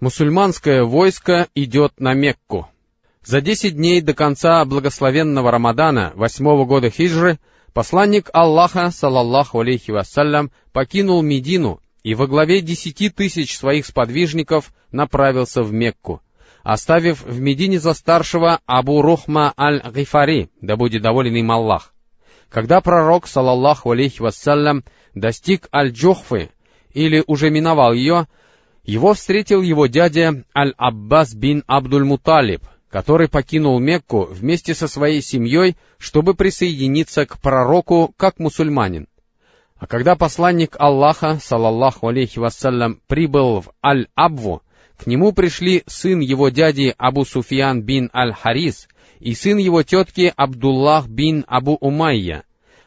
Мусульманское войско идет на Мекку. За десять дней до конца благословенного Рамадана, восьмого года хиджры, посланник Аллаха, салаллаху алейхи вассалям, покинул Медину и во главе десяти тысяч своих сподвижников направился в Мекку, оставив в Медине за старшего Абу Рухма аль-Гифари, да будет доволен им Аллах. Когда пророк, салаллаху алейхи вассалям, достиг Аль-Джухфы, или уже миновал ее, его встретил его дядя Аль-Аббас бин Абдуль-Муталиб, который покинул Мекку вместе со своей семьей, чтобы присоединиться к пророку как мусульманин. А когда посланник Аллаха, салаллаху алейхи вассалям, прибыл в Аль-Абву, к нему пришли сын его дяди Абу Суфьян бин Аль-Харис и сын его тетки Абдуллах бин Абу Умайя,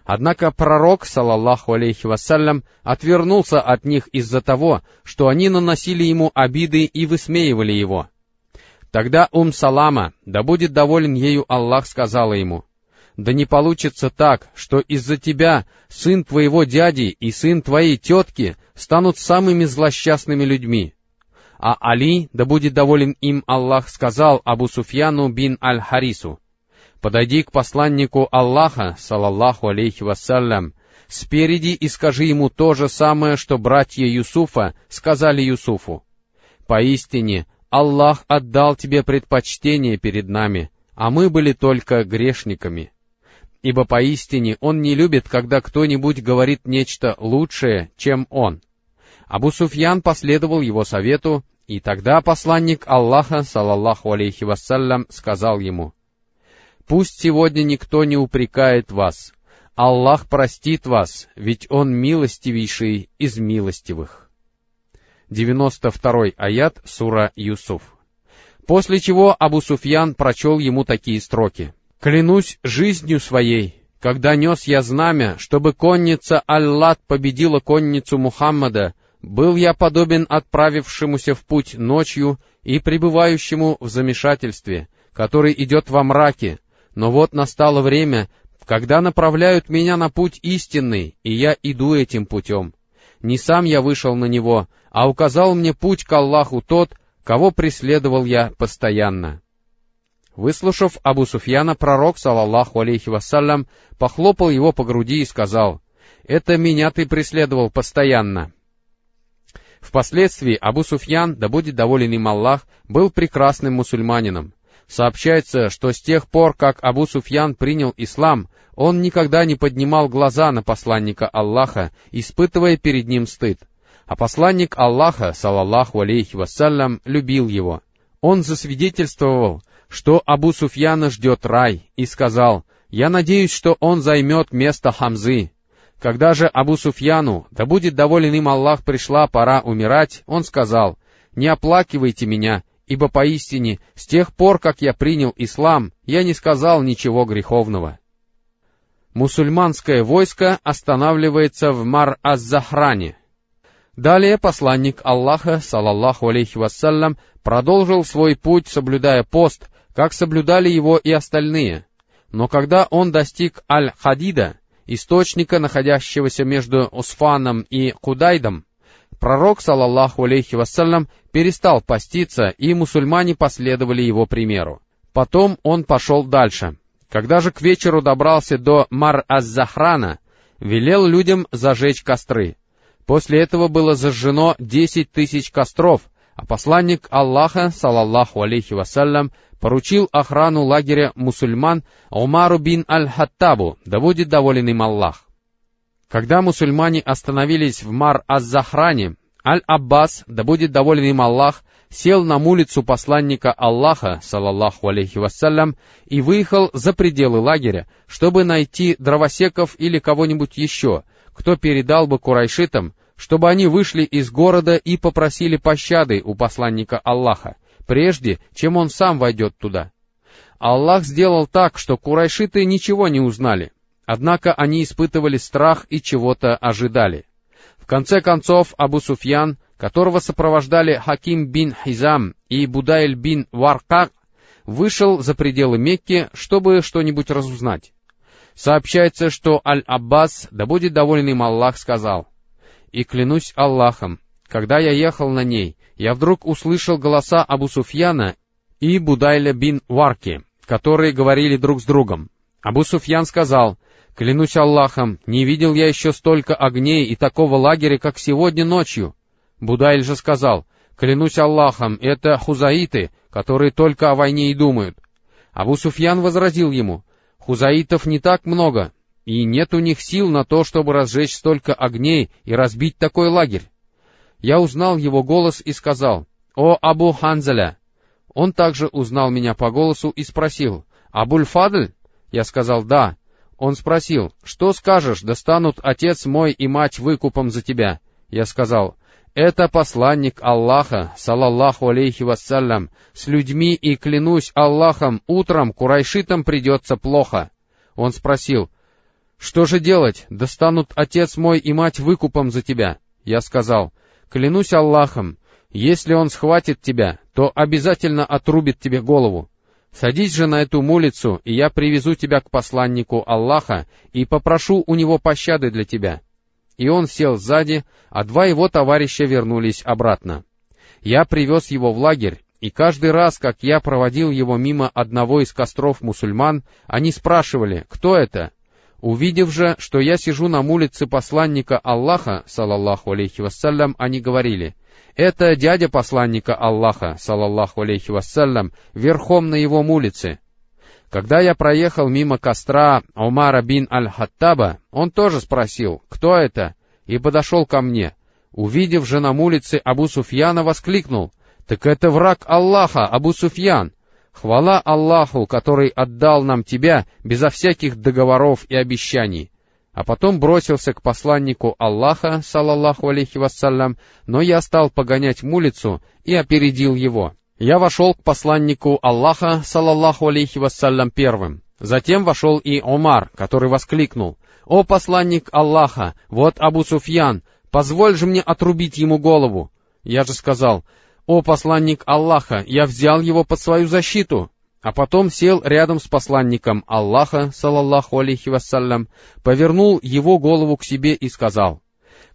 Однако пророк, салаллаху алейхи вассалям, отвернулся от них из-за того, что они наносили ему обиды и высмеивали его. Тогда Ум Салама, да будет доволен ею Аллах, сказала ему, «Да не получится так, что из-за тебя сын твоего дяди и сын твоей тетки станут самыми злосчастными людьми». А Али, да будет доволен им Аллах, сказал Абу Суфьяну бин Аль-Харису, Подойди к посланнику Аллаха, салаллаху алейхи вассалям, спереди и скажи ему то же самое, что братья Юсуфа сказали Юсуфу. Поистине, Аллах отдал тебе предпочтение перед нами, а мы были только грешниками. Ибо поистине Он не любит, когда кто-нибудь говорит нечто лучшее, чем Он. Абу Суфьян последовал его совету, и тогда посланник Аллаха, салаллаху алейхи вассалям, сказал ему — Пусть сегодня никто не упрекает вас. Аллах простит вас, ведь Он милостивейший из милостивых. 92 аят сура Юсуф. После чего Абу Суфьян прочел ему такие строки. «Клянусь жизнью своей, когда нес я знамя, чтобы конница Аллат победила конницу Мухаммада, был я подобен отправившемуся в путь ночью и пребывающему в замешательстве, который идет во мраке, но вот настало время, когда направляют меня на путь истинный, и я иду этим путем. Не сам я вышел на него, а указал мне путь к Аллаху тот, кого преследовал я постоянно. Выслушав Абу Суфьяна, пророк, салаллаху алейхи вассалям, похлопал его по груди и сказал, «Это меня ты преследовал постоянно». Впоследствии Абу Суфьян, да будет доволен им Аллах, был прекрасным мусульманином. Сообщается, что с тех пор, как Абу Суфьян принял ислам, он никогда не поднимал глаза на посланника Аллаха, испытывая перед ним стыд. А посланник Аллаха, салаллаху алейхи вассалям, любил его. Он засвидетельствовал, что Абу Суфьяна ждет рай, и сказал, «Я надеюсь, что он займет место Хамзы». Когда же Абу Суфьяну, да будет доволен им Аллах, пришла пора умирать, он сказал, «Не оплакивайте меня, ибо поистине с тех пор, как я принял ислам, я не сказал ничего греховного. Мусульманское войско останавливается в Мар-аз-Захране. Далее посланник Аллаха, салаллаху алейхи вассалям, продолжил свой путь, соблюдая пост, как соблюдали его и остальные. Но когда он достиг Аль-Хадида, источника, находящегося между Усфаном и Кудайдом, Пророк, салаллаху алейхи вассалям, перестал поститься, и мусульмане последовали его примеру. Потом он пошел дальше. Когда же к вечеру добрался до Мар-аз-Захрана, велел людям зажечь костры. После этого было зажжено десять тысяч костров, а посланник Аллаха, салаллаху алейхи вассалям, поручил охрану лагеря мусульман Умару бин Аль-Хаттабу, да будет доволен им Аллах. Когда мусульмане остановились в Мар-аз-Захране, Аль-Аббас, да будет доволен им Аллах, сел на улицу посланника Аллаха, салаллаху алейхи вассалям, и выехал за пределы лагеря, чтобы найти дровосеков или кого-нибудь еще, кто передал бы курайшитам, чтобы они вышли из города и попросили пощады у посланника Аллаха, прежде чем он сам войдет туда. Аллах сделал так, что курайшиты ничего не узнали, Однако они испытывали страх и чего-то ожидали. В конце концов, Абу Суфьян, которого сопровождали Хаким бин Хизам и Будайль бин Варкак, вышел за пределы Мекки, чтобы что-нибудь разузнать. Сообщается, что Аль-Аббас, да будет доволен им Аллах, сказал, «И клянусь Аллахом, когда я ехал на ней, я вдруг услышал голоса Абу Суфьяна и Будайля бин Варки, которые говорили друг с другом. Абу Суфьян сказал, «Клянусь Аллахом, не видел я еще столько огней и такого лагеря, как сегодня ночью». Будайль же сказал, «Клянусь Аллахом, это хузаиты, которые только о войне и думают». Абу Суфьян возразил ему, «Хузаитов не так много, и нет у них сил на то, чтобы разжечь столько огней и разбить такой лагерь». Я узнал его голос и сказал, «О Абу Ханзаля!» Он также узнал меня по голосу и спросил, «Абуль-Фадль?» Я сказал, «Да». Он спросил, «Что скажешь, достанут отец мой и мать выкупом за тебя?» Я сказал, «Это посланник Аллаха, салаллаху алейхи вассалям, с людьми и клянусь Аллахом, утром курайшитам придется плохо». Он спросил, «Что же делать? Достанут отец мой и мать выкупом за тебя?» Я сказал, «Клянусь Аллахом, если он схватит тебя, то обязательно отрубит тебе голову. Садись же на эту мулицу, и я привезу тебя к посланнику Аллаха и попрошу у него пощады для тебя». И он сел сзади, а два его товарища вернулись обратно. Я привез его в лагерь, и каждый раз, как я проводил его мимо одного из костров мусульман, они спрашивали, кто это? Увидев же, что я сижу на улице посланника Аллаха, салаллаху алейхи вассалям, они говорили, это дядя посланника Аллаха, салаллаху алейхи вассалям, верхом на его улице. Когда я проехал мимо костра Умара бин Аль-Хаттаба, он тоже спросил, кто это, и подошел ко мне. Увидев же на улице Абу Суфьяна, воскликнул, «Так это враг Аллаха, Абу Суфьян! Хвала Аллаху, который отдал нам тебя безо всяких договоров и обещаний!» А потом бросился к посланнику Аллаха, салаллаху алейхи вассалям, но я стал погонять мулицу и опередил его. Я вошел к посланнику Аллаха, салаллаху алейхи вассалям, первым. Затем вошел и Омар, который воскликнул, «О посланник Аллаха, вот Абу Суфьян, позволь же мне отрубить ему голову!» Я же сказал, «О посланник Аллаха, я взял его под свою защиту!» А потом сел рядом с посланником Аллаха, салаллаху алейхи вассалям, повернул его голову к себе и сказал,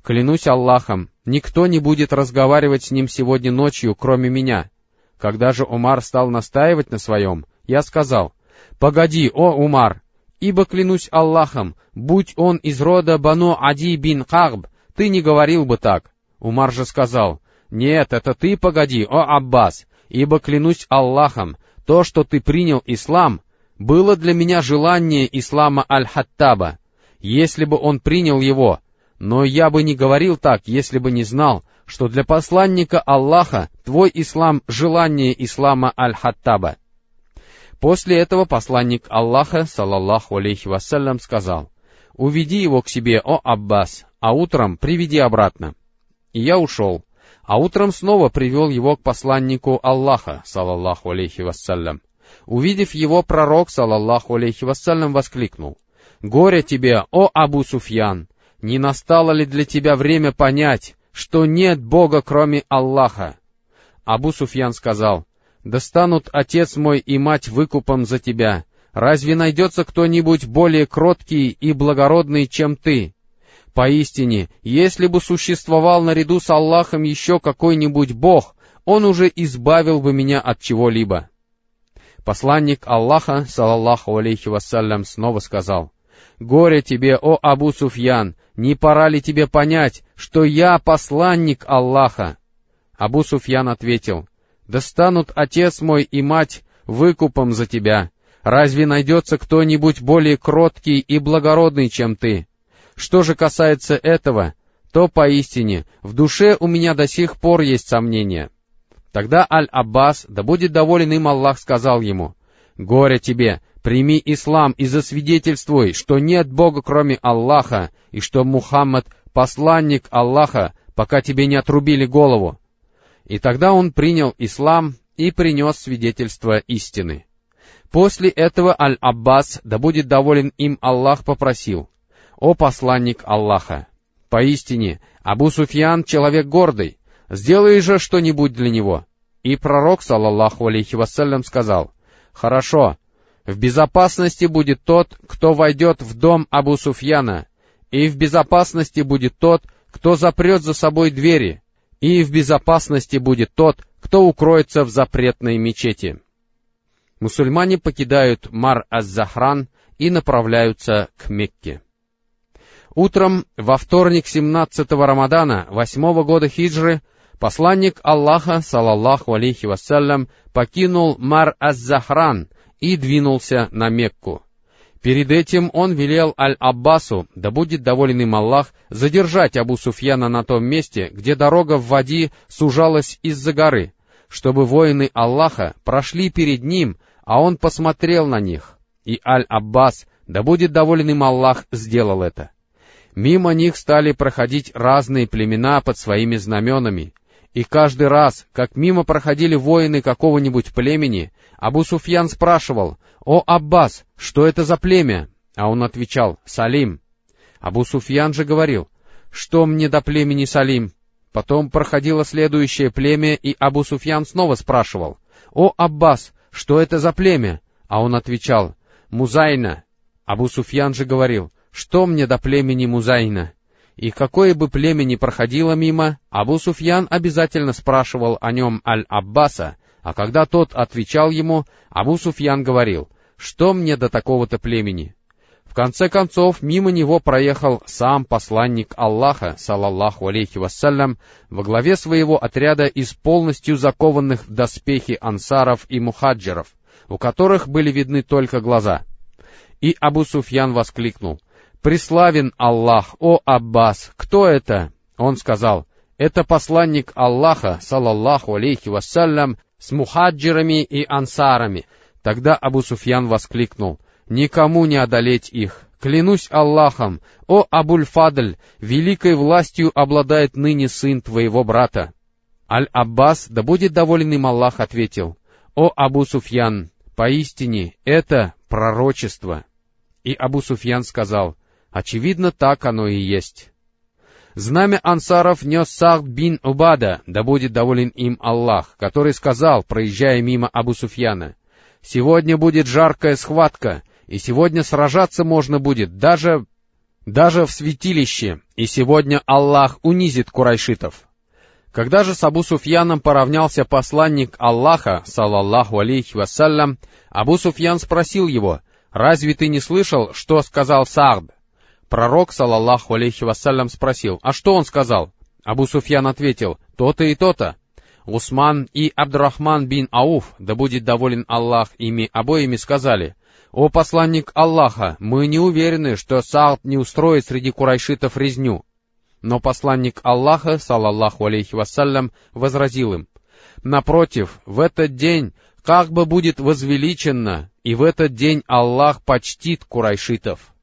«Клянусь Аллахом, никто не будет разговаривать с ним сегодня ночью, кроме меня». Когда же Умар стал настаивать на своем, я сказал, «Погоди, о Умар, ибо клянусь Аллахом, будь он из рода Бану Ади бин Кагб, ты не говорил бы так». Умар же сказал, «Нет, это ты погоди, о Аббас, ибо клянусь Аллахом, то, что ты принял ислам, было для меня желание ислама Аль-Хаттаба, если бы он принял его, но я бы не говорил так, если бы не знал, что для посланника Аллаха твой ислам — желание ислама Аль-Хаттаба. После этого посланник Аллаха, салаллаху алейхи вассалям, сказал, «Уведи его к себе, о Аббас, а утром приведи обратно». И я ушел, а утром снова привел его к посланнику Аллаха, салаллаху алейхи вассалям. Увидев его, пророк, салаллаху алейхи вассалям, воскликнул, «Горе тебе, о Абу Суфьян! Не настало ли для тебя время понять, что нет Бога, кроме Аллаха?» Абу Суфьян сказал, «Достанут отец мой и мать выкупом за тебя. Разве найдется кто-нибудь более кроткий и благородный, чем ты?» Поистине, если бы существовал наряду с Аллахом еще какой-нибудь Бог, он уже избавил бы меня от чего-либо. Посланник Аллаха, салаллаху алейхи вассалям, снова сказал, «Горе тебе, о Абу Суфьян, не пора ли тебе понять, что я посланник Аллаха?» Абу Суфьян ответил, «Да станут отец мой и мать выкупом за тебя. Разве найдется кто-нибудь более кроткий и благородный, чем ты?» Что же касается этого, то поистине в душе у меня до сих пор есть сомнения. Тогда Аль-Аббас, да будет доволен им Аллах, сказал ему, «Горе тебе, прими ислам и засвидетельствуй, что нет Бога, кроме Аллаха, и что Мухаммад — посланник Аллаха, пока тебе не отрубили голову». И тогда он принял ислам и принес свидетельство истины. После этого Аль-Аббас, да будет доволен им Аллах, попросил, «О посланник Аллаха! Поистине, Абу Суфьян — человек гордый, сделай же что-нибудь для него». И пророк, саллаллаху алейхи вассалям, сказал, «Хорошо, в безопасности будет тот, кто войдет в дом Абу Суфьяна, и в безопасности будет тот, кто запрет за собой двери. и в безопасности будет тот, кто укроется в запретной мечети. Мусульмане покидают Мар-аз-Захран и направляются к Мекке. Утром во вторник 17-го Рамадана 8-го года хиджры посланник Аллаха, салаллаху алейхи вассалям, покинул Мар-аз-Захран и двинулся на Мекку. Перед этим он велел Аль-Аббасу, да будет доволен им Аллах, задержать Абу Суфьяна на том месте, где дорога в воде сужалась из-за горы, чтобы воины Аллаха прошли перед ним, а он посмотрел на них. И Аль-Аббас, да будет доволен им Аллах, сделал это. Мимо них стали проходить разные племена под своими знаменами, и каждый раз, как мимо проходили воины какого-нибудь племени, Абу Суфьян спрашивал, «О, Аббас, что это за племя?» А он отвечал, «Салим». Абу Суфьян же говорил, «Что мне до племени Салим?» Потом проходило следующее племя, и Абу Суфьян снова спрашивал, «О, Аббас, что это за племя?» А он отвечал, «Музайна». Абу Суфьян же говорил, «Что мне до племени Музайна?» И какое бы племя ни проходило мимо, Абу Суфьян обязательно спрашивал о нем Аль-Аббаса, а когда тот отвечал ему, Абу Суфьян говорил, «Что мне до такого-то племени?» В конце концов, мимо него проехал сам посланник Аллаха, صلى الله عليه وسلم, во главе своего отряда из полностью закованных в доспехи ансаров и мухаджиров, у которых были видны только глаза. И Абу Суфьян воскликнул, «Преславен Аллах, о Аббас! Кто это?» Он сказал, «Это посланник Аллаха, салаллаху алейхи вассалям, с мухаджирами и ансарами». Тогда Абу Суфьян воскликнул, «Никому не одолеть их! Клянусь Аллахом, о Абуль-Фадль, великой властью обладает ныне сын твоего брата». Аль-Аббас, да будет доволен им Аллах, ответил, «О Абу Суфьян, поистине это пророчество». И Абу Суфьян сказал, Очевидно, так оно и есть. Знамя ансаров нес Сахд бин Убада, да будет доволен им Аллах, который сказал, проезжая мимо Абу Суфьяна, «Сегодня будет жаркая схватка, и сегодня сражаться можно будет даже, даже в святилище, и сегодня Аллах унизит курайшитов». Когда же с Абу Суфьяном поравнялся посланник Аллаха, салаллаху алейхи вассалям, Абу Суфьян спросил его, «Разве ты не слышал, что сказал Саад?» Пророк, салаллаху алейхи вассалям, спросил, а что он сказал? Абу Суфьян ответил, то-то и то-то. Усман и Абдурахман бин Ауф, да будет доволен Аллах ими обоими, сказали, «О посланник Аллаха, мы не уверены, что Саад не устроит среди курайшитов резню». Но посланник Аллаха, салаллаху алейхи вассалям, возразил им, «Напротив, в этот день как бы будет возвеличенно, и в этот день Аллах почтит курайшитов».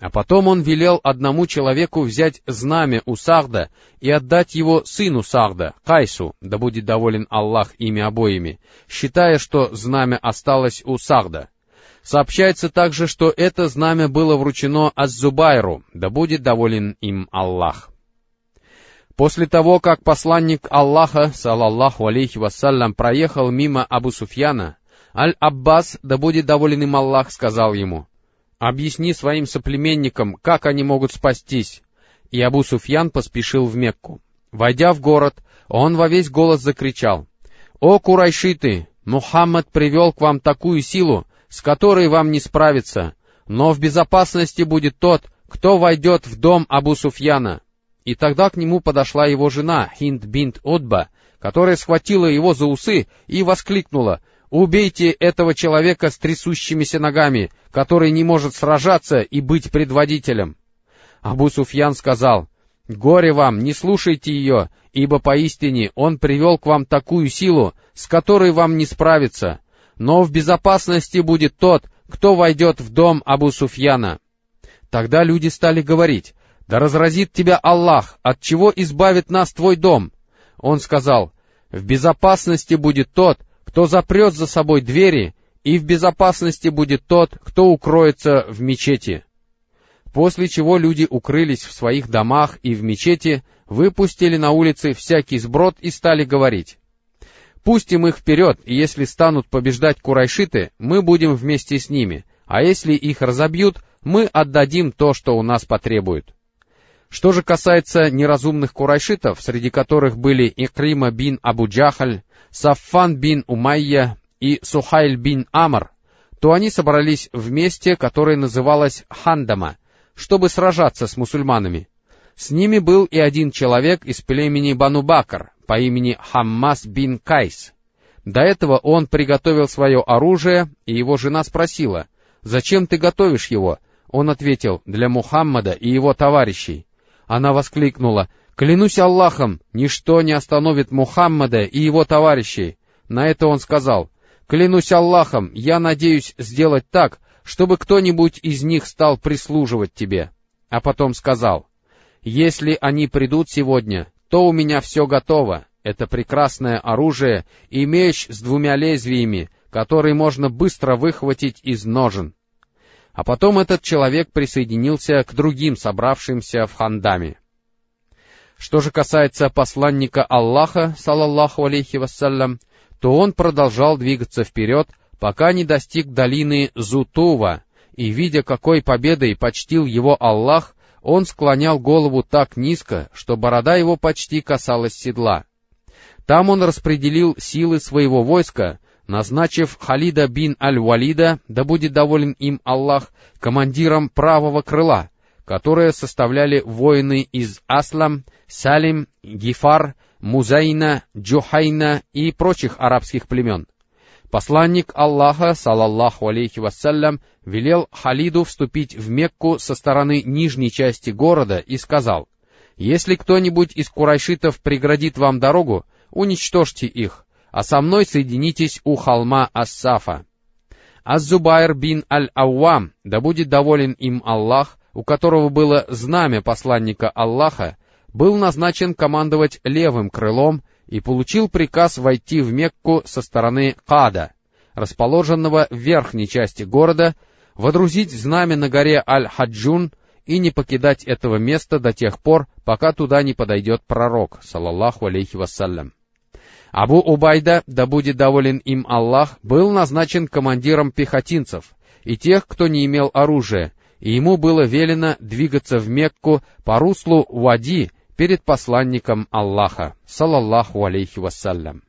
А потом он велел одному человеку взять знамя у Сахда и отдать его сыну Сахда, Кайсу, да будет доволен Аллах ими обоими, считая, что знамя осталось у Сахда. Сообщается также, что это знамя было вручено Аззубайру, да будет доволен им Аллах. После того, как посланник Аллаха, салаллаху алейхи вассалям, проехал мимо Абу Суфьяна, Аль-Аббас, да будет доволен им Аллах, сказал ему, Объясни своим соплеменникам, как они могут спастись. И Абу Суфьян поспешил в Мекку. Войдя в город, он во весь голос закричал, «О, курайшиты! Мухаммад привел к вам такую силу, с которой вам не справиться, но в безопасности будет тот, кто войдет в дом Абу Суфьяна». И тогда к нему подошла его жена, Хинд бинт Отба, которая схватила его за усы и воскликнула, Убейте этого человека с трясущимися ногами, который не может сражаться и быть предводителем. Абу Суфьян сказал, «Горе вам, не слушайте ее, ибо поистине он привел к вам такую силу, с которой вам не справиться, но в безопасности будет тот, кто войдет в дом Абу Суфьяна». Тогда люди стали говорить, «Да разразит тебя Аллах, от чего избавит нас твой дом?» Он сказал, «В безопасности будет тот, кто запрет за собой двери, и в безопасности будет тот, кто укроется в мечети. После чего люди укрылись в своих домах и в мечети, выпустили на улицы всякий сброд и стали говорить. Пустим их вперед, и если станут побеждать курайшиты, мы будем вместе с ними, а если их разобьют, мы отдадим то, что у нас потребуют. Что же касается неразумных курайшитов, среди которых были Икрима бин Абу Джахаль, Саффан бин Умайя и Сухайль бин Амр, то они собрались в месте, которое называлось Хандама, чтобы сражаться с мусульманами. С ними был и один человек из племени Бану Бакр по имени Хаммас бин Кайс. До этого он приготовил свое оружие, и его жена спросила, «Зачем ты готовишь его?» Он ответил, «Для Мухаммада и его товарищей». Она воскликнула, «Клянусь Аллахом, ничто не остановит Мухаммада и его товарищей». На это он сказал, «Клянусь Аллахом, я надеюсь сделать так, чтобы кто-нибудь из них стал прислуживать тебе». А потом сказал, «Если они придут сегодня, то у меня все готово. Это прекрасное оружие и меч с двумя лезвиями, который можно быстро выхватить из ножен. А потом этот человек присоединился к другим собравшимся в Хандаме. Что же касается посланника Аллаха, салаллаху алейхи вассалям, то он продолжал двигаться вперед, пока не достиг долины Зутува, и, видя, какой победой почтил его Аллах, он склонял голову так низко, что борода его почти касалась седла. Там он распределил силы своего войска, назначив Халида бин Аль-Валида, да будет доволен им Аллах, командиром правого крыла, которое составляли воины из Аслам, Салим, Гифар, Музайна, Джухайна и прочих арабских племен. Посланник Аллаха, صلى الله عليه وسلم, велел Халиду вступить в Мекку со стороны нижней части города и сказал, «Если кто-нибудь из курайшитов преградит вам дорогу, уничтожьте их, а со мной соединитесь у холма Ассафа. Аз-Зубайр бин Аль-Ауам, да будет доволен им Аллах, у которого было знамя посланника Аллаха, был назначен командовать левым крылом и получил приказ войти в Мекку со стороны Када, расположенного в верхней части города, водрузить знамя на горе Аль-Хаджун и не покидать этого места до тех пор, пока туда не подойдет пророк, салаллаху алейхи вассалям. Абу Убайда, да будет доволен им Аллах, был назначен командиром пехотинцев и тех, кто не имел оружия, и ему было велено двигаться в Мекку по руслу Вади перед посланником Аллаха, салаллаху алейхи вассалям.